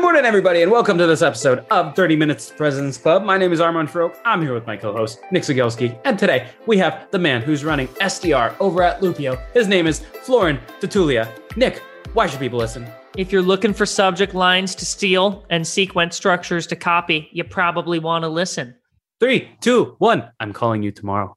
Good morning, everybody, and welcome to this episode of 30 Minutes President's Club. My name is Armand Farrokh. I'm here with my co-host, Nick Cegelski. And today we have the man who's running SDR over at Loopio. His name is Florin Tatulea. Nick, why should people listen? If you're looking for subject lines to steal and sequence structures to copy, you probably want to listen. Three, two, one. I'm calling you tomorrow.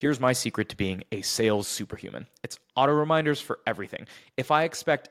Here's my secret to being a sales superhuman it's auto reminders for everything. If I expect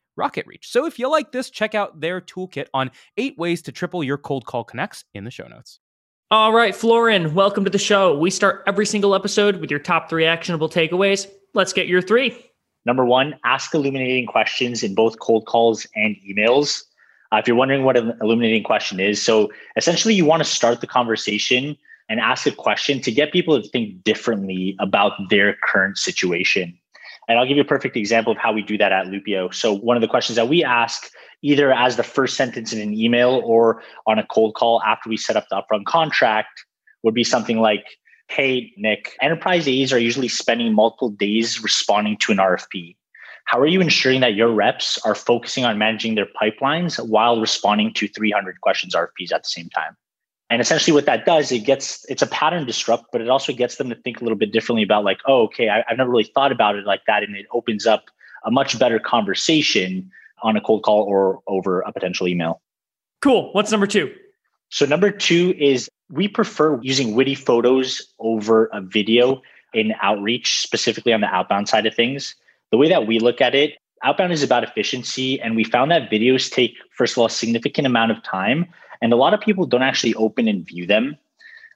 RocketReach. So if you like this, check out their toolkit on eight ways to triple your cold call connects in the show notes. All right, Florin, welcome to the show. We start every single episode with your top three actionable takeaways. Let's get your three. Number one, ask illuminating questions in both cold calls and emails. Uh, if you're wondering what an illuminating question is, so essentially you want to start the conversation and ask a question to get people to think differently about their current situation. And I'll give you a perfect example of how we do that at Loopio. So one of the questions that we ask, either as the first sentence in an email or on a cold call after we set up the upfront contract, would be something like, Hey, Nick, enterprise AEs are usually spending multiple days responding to an RFP. How are you ensuring that your reps are focusing on managing their pipelines while responding to 300 questions RFPs at the same time? And essentially, what that does, it gets it's a pattern disrupt, but it also gets them to think a little bit differently about like, oh, okay, I, I've never really thought about it like that, and it opens up a much better conversation on a cold call or over a potential email. Cool. What's number two? So number two is we prefer using witty photos over a video in outreach, specifically on the outbound side of things. The way that we look at it, outbound is about efficiency, and we found that videos take, first of all, a significant amount of time and a lot of people don't actually open and view them.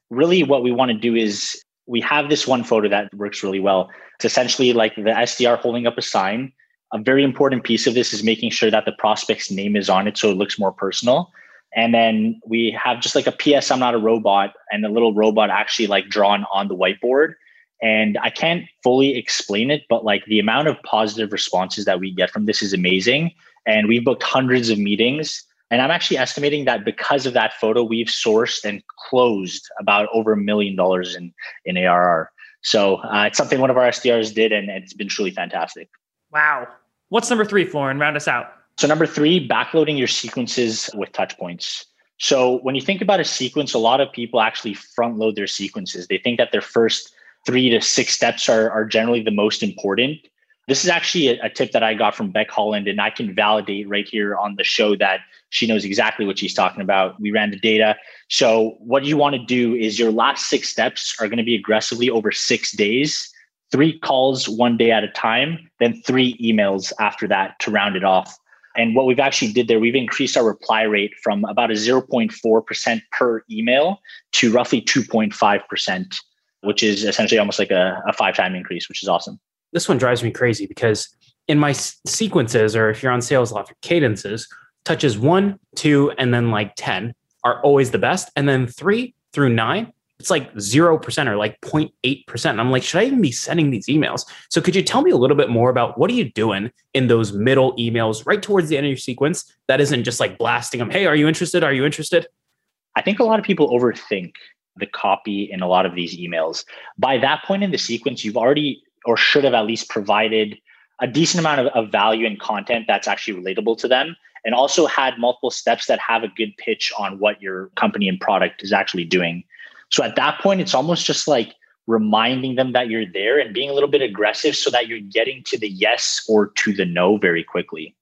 Really, what we want to do is we have this one photo that works really well. It's essentially like the SDR holding up a sign. A very important piece of this is making sure that the prospect's name is on it so it looks more personal. And then we have just like a PS, I'm not a robot, and a little robot actually like drawn on the whiteboard. And I can't fully explain it, but like the amount of positive responses that we get from this is amazing. And we've booked hundreds of meetings. And I'm actually estimating that because of that photo, we've sourced and closed about over a million dollars in, in ARR. So uh, it's something one of our SDRs did, and it's been truly fantastic. Wow. What's number three, Florin? Round us out. So number three, backloading your sequences with touch points. So when you think about a sequence, a lot of people actually front load their sequences. They think that their first three to six steps are, are generally the most important. This is actually a, a, tip that I got from Becc Holland, and I can validate right here on the show that she knows exactly what she's talking about. We ran the data. So, what you want to do is your last six steps are going to be aggressively over six days, three calls one day at a time, then three emails after that to round it off. And what we've actually did there, we've increased our reply rate from about a 0.4% per email to roughly 2.5%, which is essentially almost like a, a five time increase, which is awesome. This one drives me crazy because in my sequences, or if you're on sales Salesloft cadences, touches one, two, and then like 10 are always the best. And then three through nine it's like 0% or like 0.8%. And I'm like, should I even be sending these emails? So could you tell me a little bit more about what are you doing in those middle emails right towards the end of your sequence that isn't just like blasting them, hey, are you interested? Are you interested? I think a lot of people overthink the copy in a lot of these emails. By that point in the sequence, you've already or should have at least provided a decent amount of, of value and content that's actually relatable to them and also had multiple steps that have a good pitch on what your company and product is actually doing so at that point, it's almost just like reminding them that you're there and being a little bit aggressive so that you're getting to the yes or to the no very quickly.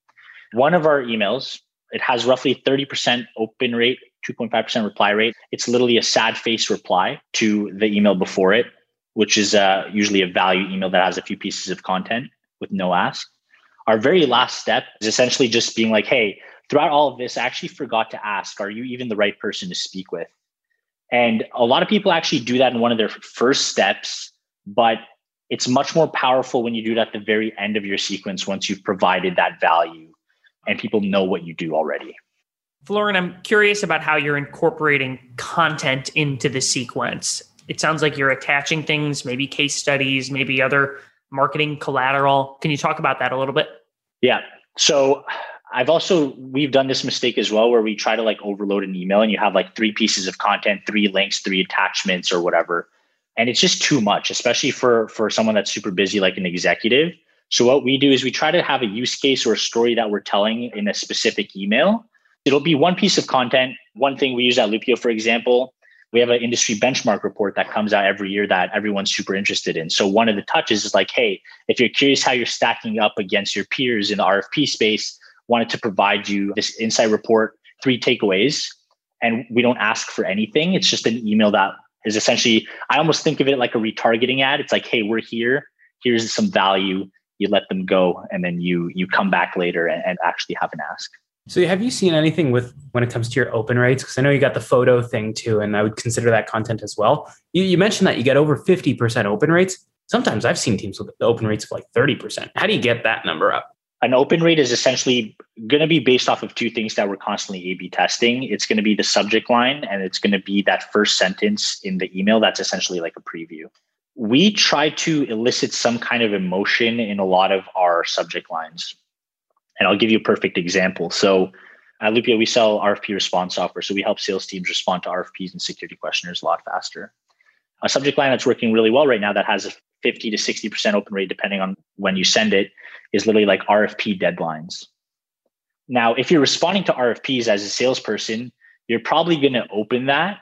One of our emails, it has roughly 30% open rate, 2.5% reply rate. It's literally a sad face reply to the email before it, which is uh, usually a value email that has a few pieces of content with no ask. Our very last step is essentially just being like, hey, throughout all of this, I actually forgot to ask, are you even the right person to speak with? And a lot of people actually do that in one of their first steps, but it's much more powerful when you do it at the very end of your sequence once you've provided that value and people know what you do already. Florin, I'm curious about how you're incorporating content into the sequence. It sounds like you're attaching things, maybe case studies, maybe other marketing collateral. Can you talk about that a little bit? Yeah. So I've also we've done this mistake as well where we try to like overload an email and you have like three pieces of content, three links, three attachments or whatever. And it's just too much, especially for for someone that's super busy like an executive. So what we do is we try to have a use case or a story that we're telling in a specific email. It'll be one piece of content. One thing we use at Loopio, for example, we have an industry benchmark report that comes out every year that everyone's super interested in. So one of the touches is like, hey, if you're curious how you're stacking up against your peers in the RFP space, wanted to provide you this insight report, three takeaways, and we don't ask for anything. It's just an email that is essentially, I almost think of it like a retargeting ad. It's like, hey, we're here. Here's some value. You let them go, and then you you come back later and, and actually have an ask. So, have you seen anything with when it comes to your open rates? Because I know you got the photo thing too, and I would consider that content as well. You, you mentioned that you get over fifty percent open rates. Sometimes I've seen teams with open rates of like thirty percent. How do you get that number up? an open rate is essentially going to be based off of two things that we're constantly A B testing. It's going to be the subject line and it's going to be that first sentence in the email that's essentially like a preview. We try to elicit some kind of emotion in a lot of our subject lines. And I'll give you a perfect example. So at Loopio, we sell RFP response software. So we help sales teams respond to RFPs and security questionnaires a lot faster. A subject line that's working really well right now that has a 50 to 60% open rate, depending on when you send it, is literally like RFP deadlines. Now, if you're responding to RFPs as a salesperson, you're probably going to open that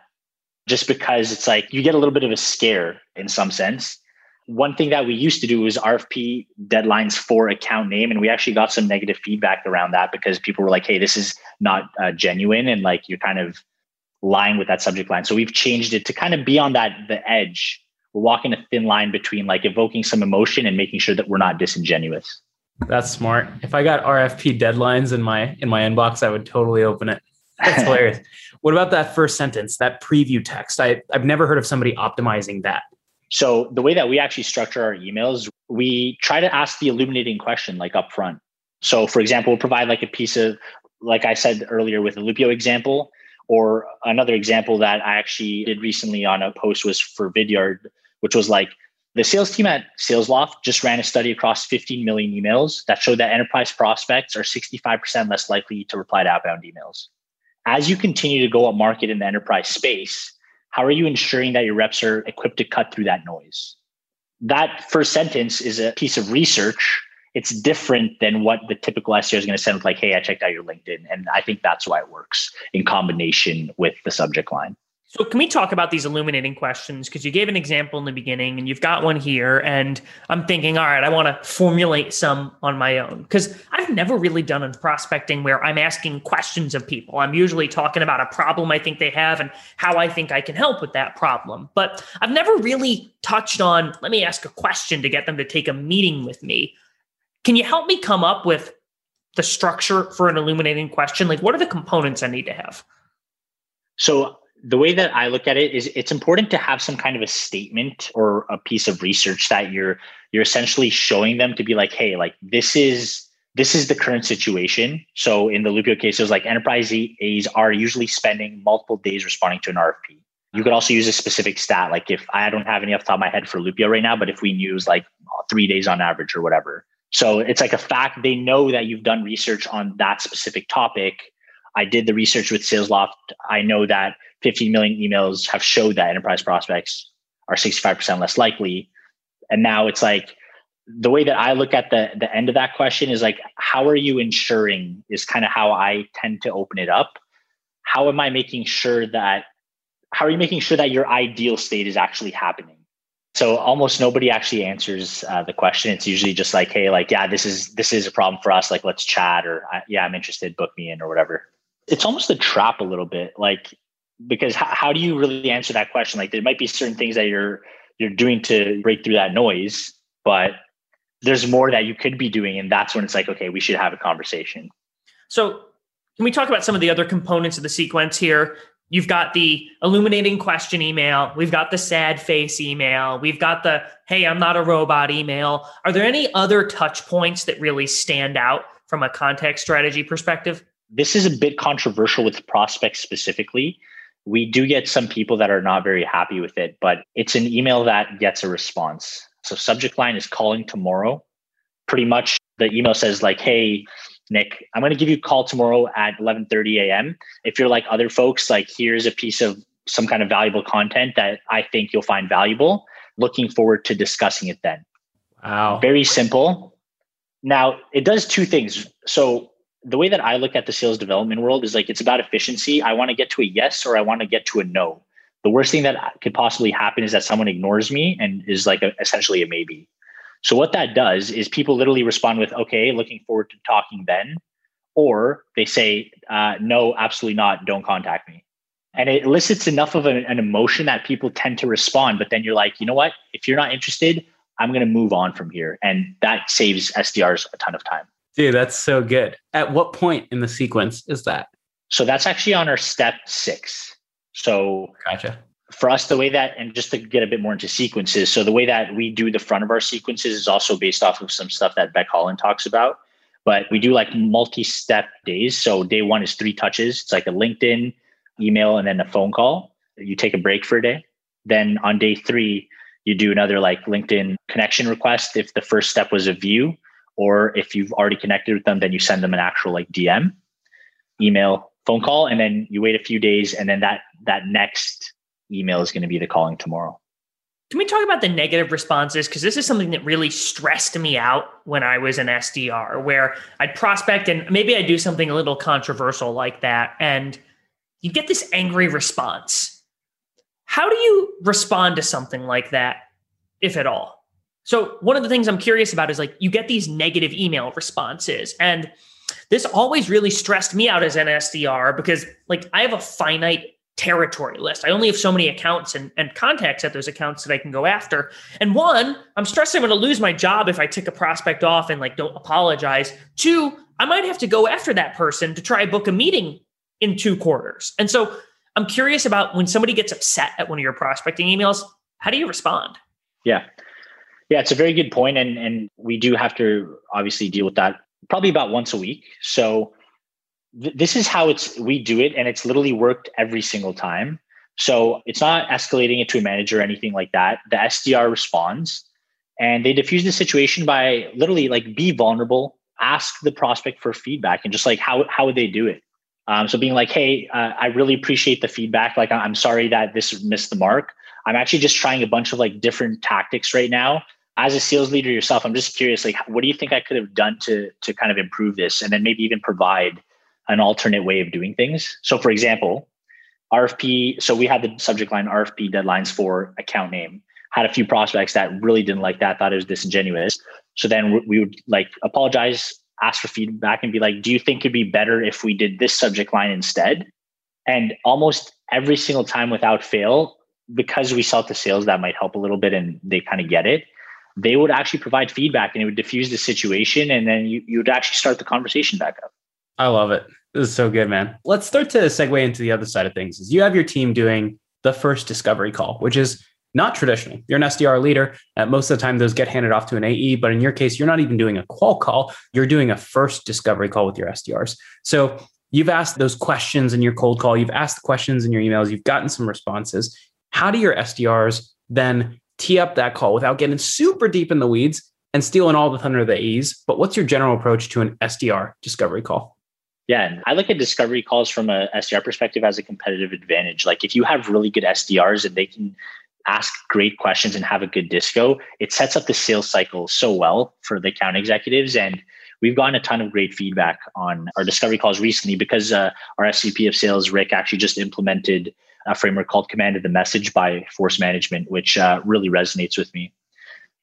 just because it's like you get a little bit of a scare in some sense. One thing that we used to do was RFP deadlines for account name, and we actually got some negative feedback around that because people were like, "Hey, this is not uh, genuine," and like you're kind of lying with that subject line. So we've changed it to kind of be on that the edge. We're walking a thin line between like evoking some emotion and making sure that we're not disingenuous. That's smart. If I got RFP deadlines in my in my inbox, I would totally open it. That's hilarious. What about that first sentence, that preview text? I, I've never heard of somebody optimizing that. So the way that we actually structure our emails, we try to ask the illuminating question like up front. So for example, we'll provide like a piece of, like I said earlier with the Loopio example, Or another example that I actually did recently on a post was for Vidyard, which was like the sales team at SalesLoft just ran a study across 15 million emails that showed that enterprise prospects are 65% less likely to reply to outbound emails. As you continue to go up market in the enterprise space, how are you ensuring that your reps are equipped to cut through that noise? That first sentence is a piece of research. It's different than what the typical SDR is going to send like, hey, I checked out your LinkedIn. And I think that's why it works in combination with the subject line. So, can we talk about these illuminating questions? Because you gave an example in the beginning and you've got one here. And I'm thinking, all right, I want to formulate some on my own. Because I've never really done a prospecting where I'm asking questions of people. I'm usually talking about a problem I think they have and how I think I can help with that problem. But I've never really touched on, let me ask a question to get them to take a meeting with me. Can you help me come up with the structure for an illuminating question? Like, what are the components I need to have? So, the way that I look at it is it's important to have some kind of a statement or a piece of research that you're you're essentially showing them to be like, hey, like this is this is the current situation. So in the Loopio case, it was like enterprise AEs are usually spending multiple days responding to an RFP. You could also use a specific stat, like if I don't have any off the top of my head for Loopio right now, but if we use like three days on average or whatever. So it's like a fact. They know that you've done research on that specific topic. I did the research with SalesLoft. I know that 15 million emails have showed that enterprise prospects are 65% less likely. And now it's like the way that I look at the the end of that question is like, how are you ensuring is kind of how I tend to open it up. How am I making sure that how are you making sure that your ideal state is actually happening? So almost nobody actually answers uh, the question. It's usually just like, hey, like, yeah, this is this is a problem for us. Like, let's chat, or yeah, I'm interested. Book me in, or whatever. It's almost a trap a little bit. Like because how, how do you really answer that question? Like there might be certain things that you're you're doing to break through that noise, but there's more that you could be doing, and that's when it's like, okay, we should have a conversation. So, can we talk about some of the other components of the sequence here? You've got the illuminating question email. We've got the sad face email. We've got the, hey, I'm not a robot email. Are there any other touch points that really stand out from a context strategy perspective? This is a bit controversial with prospects specifically we do get some people that are not very happy with it, but it's an email that gets a response. So subject line is calling tomorrow. Pretty much the email says like, "Hey, Nick, I'm going to give you a call tomorrow at 11:30 a.m. If you're like other folks, like here's a piece of some kind of valuable content that I think you'll find valuable. Looking forward to discussing it then." Wow. Very simple. Now, it does two things. So the way that I look at the sales development world is like it's about efficiency. I want to get to a yes or I want to get to a no. The worst thing that could possibly happen is that someone ignores me and is like a, essentially a maybe. So what that does is people literally respond with okay, looking forward to talking then, or they say uh, no, absolutely not, don't contact me. And it elicits enough of an, an emotion that people tend to respond. But then you're like, you know what? If you're not interested, I'm going to move on from here, and that saves SDRs a ton of time. Dude, that's so good. At what point in the sequence is that? So that's actually on our step six. So gotcha. For us, the way that, and just to get a bit more into sequences, so the way that we do the front of our sequences is also based off of some stuff that Becc Holland talks about. But we do like multi step days. So day one is three touches. It's like a LinkedIn, email, and then a phone call. You take a break for a day. Then on day three, you do another like LinkedIn connection request. If the first step was a view, or if you've already connected with them, then you send them an actual like DM, email, phone call, and then you wait a few days, and then that that next email is going to be the calling tomorrow. Can we talk about the negative responses? Because this is something that really stressed me out when I was an SDR, where I'd prospect and maybe I'd do something a little controversial like that, and you get this angry response. How do you respond to something like that, if at all? So one of the things I'm curious about is like you get these negative email responses and this always really stressed me out as an SDR because like I have a finite territory list. I only have so many accounts and, and contacts at those accounts that I can go after. And one, I'm stressed I'm going to lose my job if I tick a prospect off and like don't apologize. Two, I might have to go after that person to try book a meeting in two quarters. And so I'm curious about when somebody gets upset at one of your prospecting emails, how do you respond? Yeah. Yeah, it's a very good point, and and we do have to obviously deal with that probably about once a week. So th- this is how it's we do it, and it's literally worked every single time. So it's not escalating it to a manager or anything like that. The SDR responds and they diffuse the situation by literally like be vulnerable, ask the prospect for feedback and just like how, how would they do it? Um, so being like, hey, uh, I really appreciate the feedback. Like, I'm sorry that this missed the mark. I'm actually just trying a bunch of like different tactics right now. As a sales leader yourself, I'm just curious, like, what do you think I could have done to to kind of improve this, and then maybe even provide an alternate way of doing things. So, for example, RFP. So we had the subject line RFP deadlines for account name. Had a few prospects that really didn't like that, thought it was disingenuous. So then we would like apologize, ask for feedback, and be like, "Do you think it'd be better if we did this subject line instead?" And almost every single time, without fail, because we sell to sales, that might help a little bit, and they kind of get it. They would actually provide feedback, and it would diffuse the situation, and then you you would actually start the conversation back up. I love it. This is so good, man. Let's start to segue into the other side of things. Is you have your team doing the first discovery call, which is not traditional. You're an SDR leader. Uh, most of the time, those get handed off to an AE. But in your case, you're not even doing a qual call. You're doing a first discovery call with your SDRs. So you've asked those questions in your cold call. You've asked the questions in your emails. You've gotten some responses. How do your SDRs then tee up that call without getting super deep in the weeds and stealing all the thunder of the AEs? But what's your general approach to an SDR discovery call? Yeah, I look at discovery calls from a SDR perspective as a competitive advantage. Like if you have really good SDRs and they can ask great questions and have a good disco, it sets up the sales cycle so well for the account executives. And we've gotten a ton of great feedback on our discovery calls recently because uh, our SVP of sales, Rick, actually just implemented a framework called Command of the Message by Force Management, which uh, really resonates with me.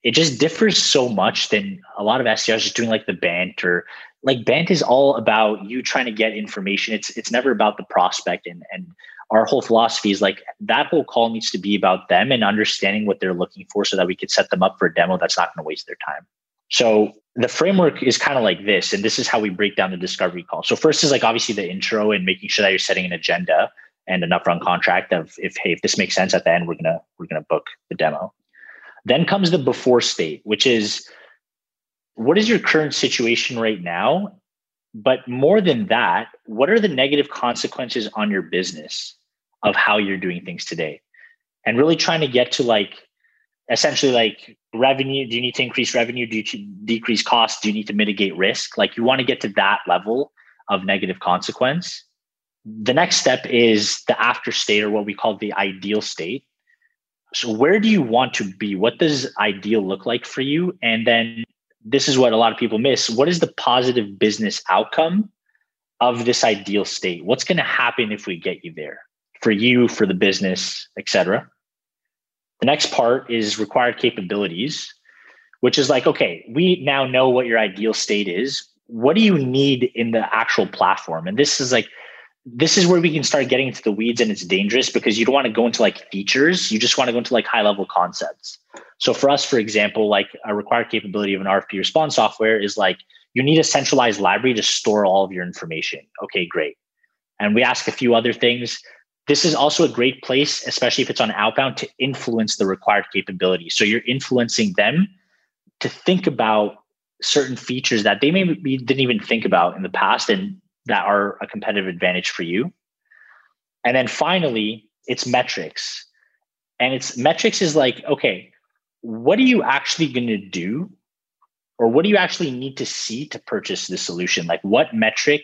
It just differs so much than a lot of SDRs just doing like the Bant or like Bant is all about you trying to get information. It's it's never about the prospect and and our whole philosophy is like that whole call needs to be about them and understanding what they're looking for so that we could set them up for a demo that's not going to waste their time. So the framework is kind of like this, and this is how we break down the discovery call. So first is like obviously the intro and making sure that you're setting an agenda and an upfront contract of if hey if this makes sense at the end we're gonna we're gonna book the demo. Then comes the before state, which is what is your current situation right now? But more than that, what are the negative consequences on your business of how you're doing things today? And really trying to get to like essentially like revenue. Do you need to increase revenue? Do you decrease costs? Do you need to mitigate risk? Like you want to get to that level of negative consequence. The next step is the after state or what we call the ideal state. So where do you want to be? What does ideal look like for you? And then this is what a lot of people miss. What is the positive business outcome of this ideal state? What's going to happen if we get you there for you, for the business, etc. The next part is required capabilities, which is like, okay, we now know what your ideal state is. What do you need in the actual platform? And this is like this is where we can start getting into the weeds and it's dangerous because you don't want to go into like features. You just want to go into like high level concepts. So for us for example like a required capability of an rfp response software is like you need a centralized library to store all of your information. Okay great. And we ask a few other things. This is also a great place especially if it's on outbound to influence the required capability. So you're influencing them to think about certain features that they maybe didn't even think about in the past and that are a competitive advantage for you. And then finally, it's metrics. And it's metrics is like, okay, what are you actually going to do? Or what do you actually need to see to purchase this solution? Like what metric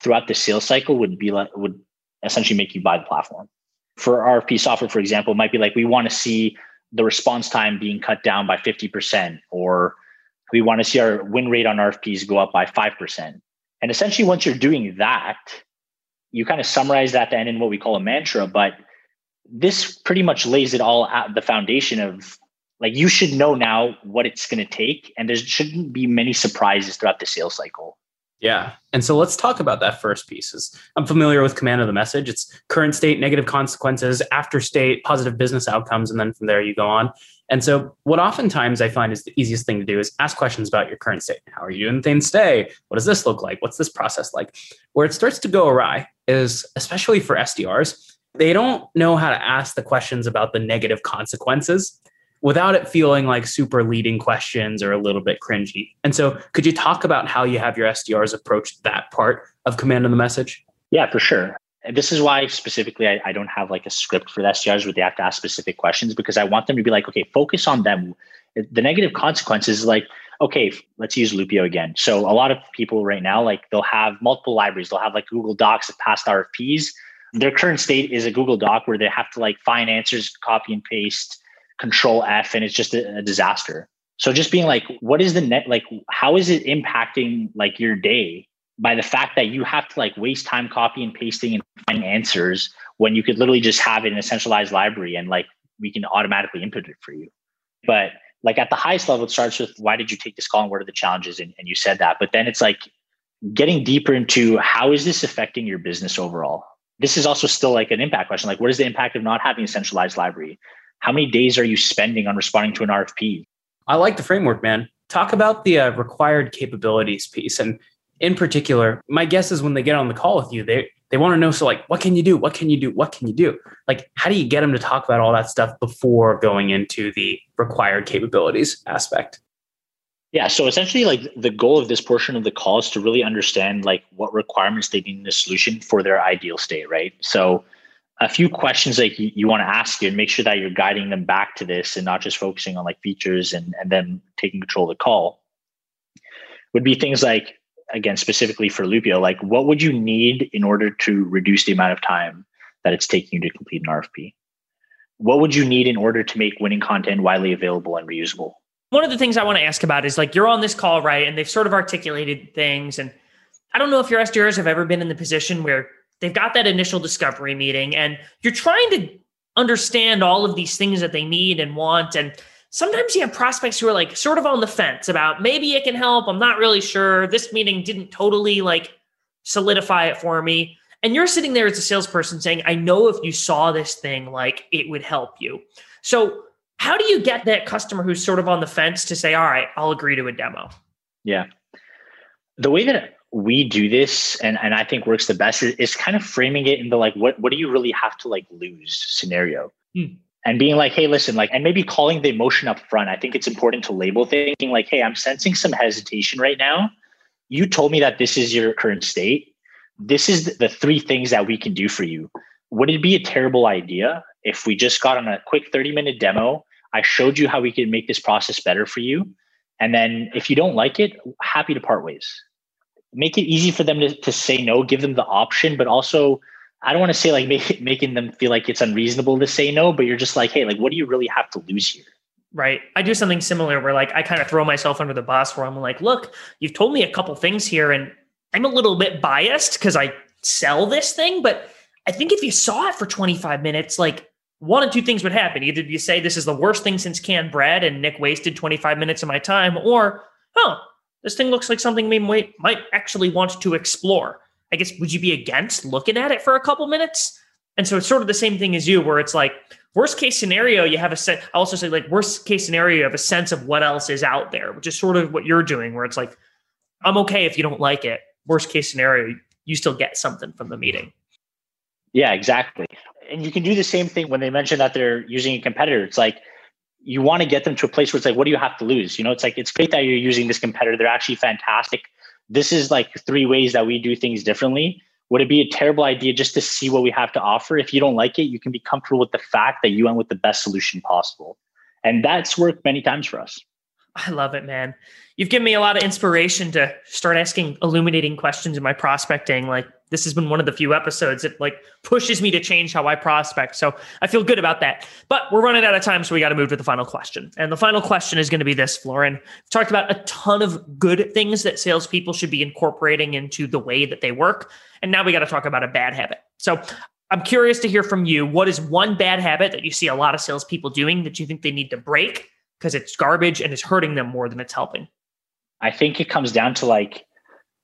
throughout the sales cycle would be like would essentially make you buy the platform? For RFP software, for example, might be like we want to see the response time being cut down by 50%, or we want to see our win rate on RFPs go up by 5%. And essentially, once you're doing that, you kind of summarize that then in what we call a mantra. But this pretty much lays it all at the foundation of like you should know now what it's going to take, and there shouldn't be many surprises throughout the sales cycle. Yeah. And so let's talk about that first piece. Is I'm familiar with command of the message. It's current state, negative consequences, after state, positive business outcomes, and then from there you go on. And so what oftentimes I find is the easiest thing to do is ask questions about your current state. How are you doing things today? What does this look like? What's this process like? Where it starts to go awry is especially for SDRs, they don't know how to ask the questions about the negative consequences. without it feeling like super leading questions or a little bit cringy. And so, could you talk about how you have your SDRs approach that part of command of the message? Yeah, for sure. This is why specifically I, I don't have like a script for the SDRs where they have to ask specific questions because I want them to be like, okay, focus on them. The negative consequences, like, okay, let's use Loopio again. So a lot of people right now, like they'll have multiple libraries. They'll have like Google Docs of past RFPs. Their current state is a Google Doc where they have to like find answers, copy and paste, control F, and it's just a, a disaster. So just being like, what is the net? Like, how is it impacting like your day by the fact that you have to like waste time copying and pasting and finding answers when you could literally just have it in a centralized library and like we can automatically input it for you. But like at the highest level, it starts with why did you take this call and what are the challenges? And, and you said that. But then it's like getting deeper into how is this affecting your business overall? This is also still like an impact question. Like, what is the impact of not having a centralized library? How many days are you spending on responding to an RFP? I like the framework, man. Talk about the uh, required capabilities piece. And in particular, my guess is when they get on the call with you, they they want to know so like what can you do? What can you do? What can you do? Like how do you get them to talk about all that stuff before going into the required capabilities aspect? Yeah, so essentially like the goal of this portion of the call is to really understand like what requirements they need in the solution for their ideal state, right? So a few questions like you, you want to ask you and make sure that you're guiding them back to this and not just focusing on like features and, and then taking control of the call would be things like again specifically for Loopio, like what would you need in order to reduce the amount of time that it's taking you to complete an RFP? What would you need in order to make winning content widely available and reusable? One of the things I want to ask about is like you're on this call, right? And they've sort of articulated things. And I don't know if your SDRs have ever been in the position where they've got that initial discovery meeting and you're trying to understand all of these things that they need and want. And sometimes you have prospects who are like sort of on the fence about maybe it can help. I'm not really sure. This meeting didn't totally like solidify it for me. And you're sitting there as a salesperson saying, I know if you saw this thing, like it would help you. So, how do you get that customer who's sort of on the fence to say, all right, I'll agree to a demo? Yeah. The way that we do this and, and I think works the best is, is kind of framing it in the like, what, what do you really have to like lose scenario? Hmm and being like, hey, listen, like, and maybe calling the emotion up front. I think it's important to label thinking like, hey, I'm sensing some hesitation right now. You told me that this is your current state. This is the three things that we can do for you. Would it be a terrible idea if we just got on a quick 30 minute demo? I showed you how we could make this process better for you. And then if you don't like it, happy to part ways. Make it easy for them to, to say no, give them the option, but also I don't want to say like make, making them feel like it's unreasonable to say no, but you're just like, hey, like, what do you really have to lose here? Right. I do something similar where like I kind of throw myself under the bus where I'm like, look, you've told me a couple things here and I'm a little bit biased because I sell this thing, but I think if you saw it for 25 minutes, like one of two things would happen. Either you say this is the worst thing since canned bread and Nick wasted 25 minutes of my time, or, oh, this thing looks like something we might, might actually want to explore. I guess would you be against looking at it for a couple minutes? And so it's sort of the same thing as you, where it's like worst case scenario, you have a sense. I also say like worst case scenario, you have a sense of what else is out there, which is sort of what you're doing, where it's like, I'm okay if you don't like it. Worst case scenario, you still get something from the meeting. Yeah, exactly. And you can do the same thing when they mention that they're using a competitor. It's like you want to get them to a place where it's like, what do you have to lose? You know, it's like it's great that you're using this competitor. They're actually fantastic this is like three ways that we do things differently. Would it be a terrible idea just to see what we have to offer? If you don't like it, you can be comfortable with the fact that you went with the best solution possible. And that's worked many times for us. I love it, man. You've given me a lot of inspiration to start asking illuminating questions in my prospecting. Like this has been one of the few episodes that like pushes me to change how I prospect. So I feel good about that. But we're running out of time, so we got to move to the final question. And the final question is going to be this, Florin. We've talked about a ton of good things that salespeople should be incorporating into the way that they work. And now we got to talk about a bad habit. So I'm curious to hear from you. What is one bad habit that you see a lot of salespeople doing that you think they need to break because it's garbage and it's hurting them more than it's helping? I think it comes down to like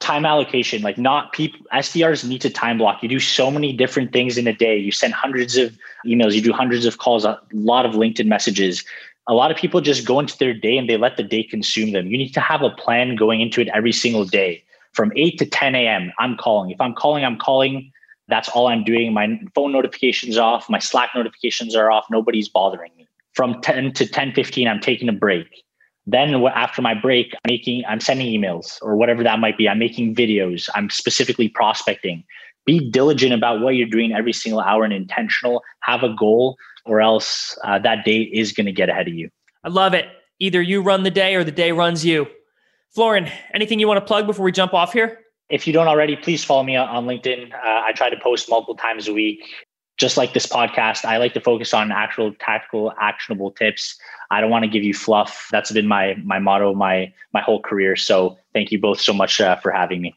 time allocation like not people sdrs need to time block. You do so many different things in a day. You send hundreds of emails. You do hundreds of calls a lot of linkedin messages. A lot of people just go into their day and they let the day consume them. You need to have a plan going into it every single day. From 8 to 10 a.m i'm calling. If i'm calling i'm calling. That's all i'm doing. My phone notifications off. My slack notifications are off. Nobody's bothering me. From 10 to 10 15, I'm taking a break. Then after my break, I'm making I'm sending emails or whatever that might be. I'm making videos. I'm specifically prospecting. Be diligent about what you're doing every single hour and intentional. Have a goal, or else uh, that day is going to get ahead of you. I love it. Either you run the day or the day runs you. Florin, anything you want to plug before we jump off here? If you don't already, please follow me on LinkedIn. Uh, I try to post multiple times a week. Just like this podcast, I like to focus on actual tactical, actionable tips. I don't want to give you fluff. That's been my my motto my my whole career. So thank you both so much uh, for having me.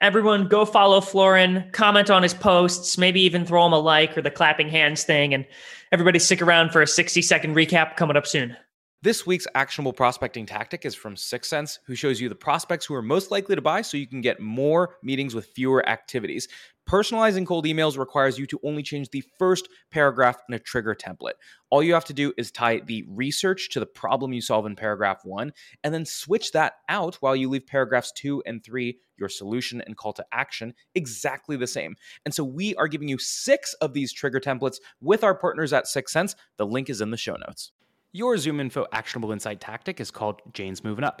Everyone, go follow Florin, comment on his posts, maybe even throw him a like or the clapping hands thing, and everybody stick around for a sixty second recap coming up soon. This week's actionable prospecting tactic is from 6sense, who shows you the prospects who are most likely to buy so you can get more meetings with fewer activities. Personalizing cold emails requires you to only change the first paragraph in a trigger template. All you have to do is tie the research to the problem you solve in paragraph one, and then switch that out while you leave paragraphs two and three, your solution and call to action, exactly the same. And so we are giving you six of these trigger templates with our partners at 6sense. The link is in the show notes. Your ZoomInfo actionable insight tactic is called Jane's Moving Up.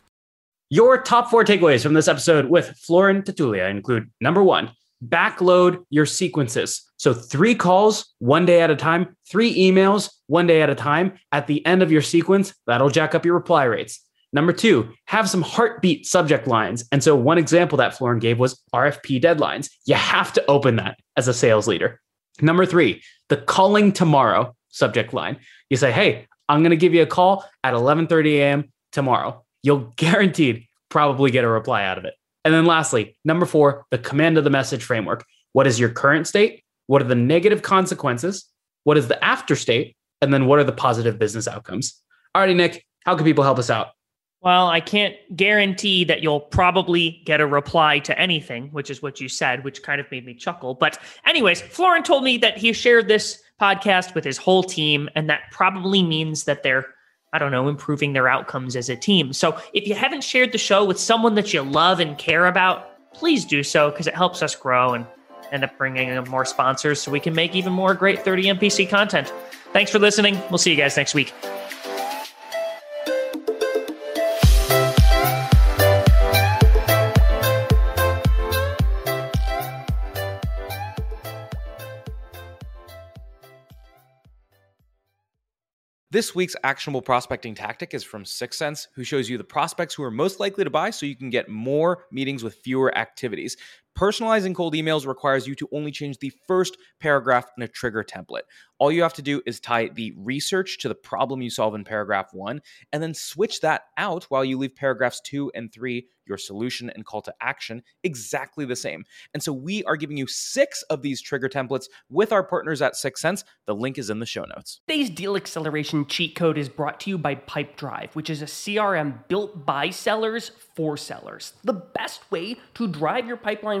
Your top four takeaways from this episode with Florin Tatulea include number one, backload your sequences. So, three calls one day at a time, three emails one day at a time. At the end of your sequence, that'll jack up your reply rates. Number two, have some heartbeat subject lines. And so, one example that Florin gave was RFP deadlines. You have to open that as a sales leader. Number three, the calling tomorrow subject line. You say, hey, I'm going to give you a call at 11:30 a.m. tomorrow you'll guaranteed probably get a reply out of it. And then lastly, number four, the command of the message framework. What is your current state? What are the negative consequences? What is the after state? And then what are the positive business outcomes? Alrighty, Nick, how can people help us out? Well, I can't guarantee that you'll probably get a reply to anything, which is what you said, which kind of made me chuckle. But, anyways, Florin told me that he shared this podcast with his whole team, and that probably means that they're I don't know, improving their outcomes as a team. So if you haven't shared the show with someone that you love and care about, please do so because it helps us grow and end up bringing in more sponsors so we can make even more great 30 MPC content. Thanks for listening. We'll see you guys next week. This week's actionable prospecting tactic is from 6sense, who shows you the prospects who are most likely to buy so you can get more meetings with fewer activities. Personalizing cold emails requires you to only change the first paragraph in a trigger template. All you have to do is tie the research to the problem you solve in paragraph one, and then switch that out while you leave paragraphs two and three, your solution and call to action, exactly the same. And so we are giving you six of these trigger templates with our partners at 6sense. The link is in the show notes. Today's deal acceleration cheat code is brought to you by Pipedrive, which is a CRM built by sellers for sellers. The best way to drive your pipeline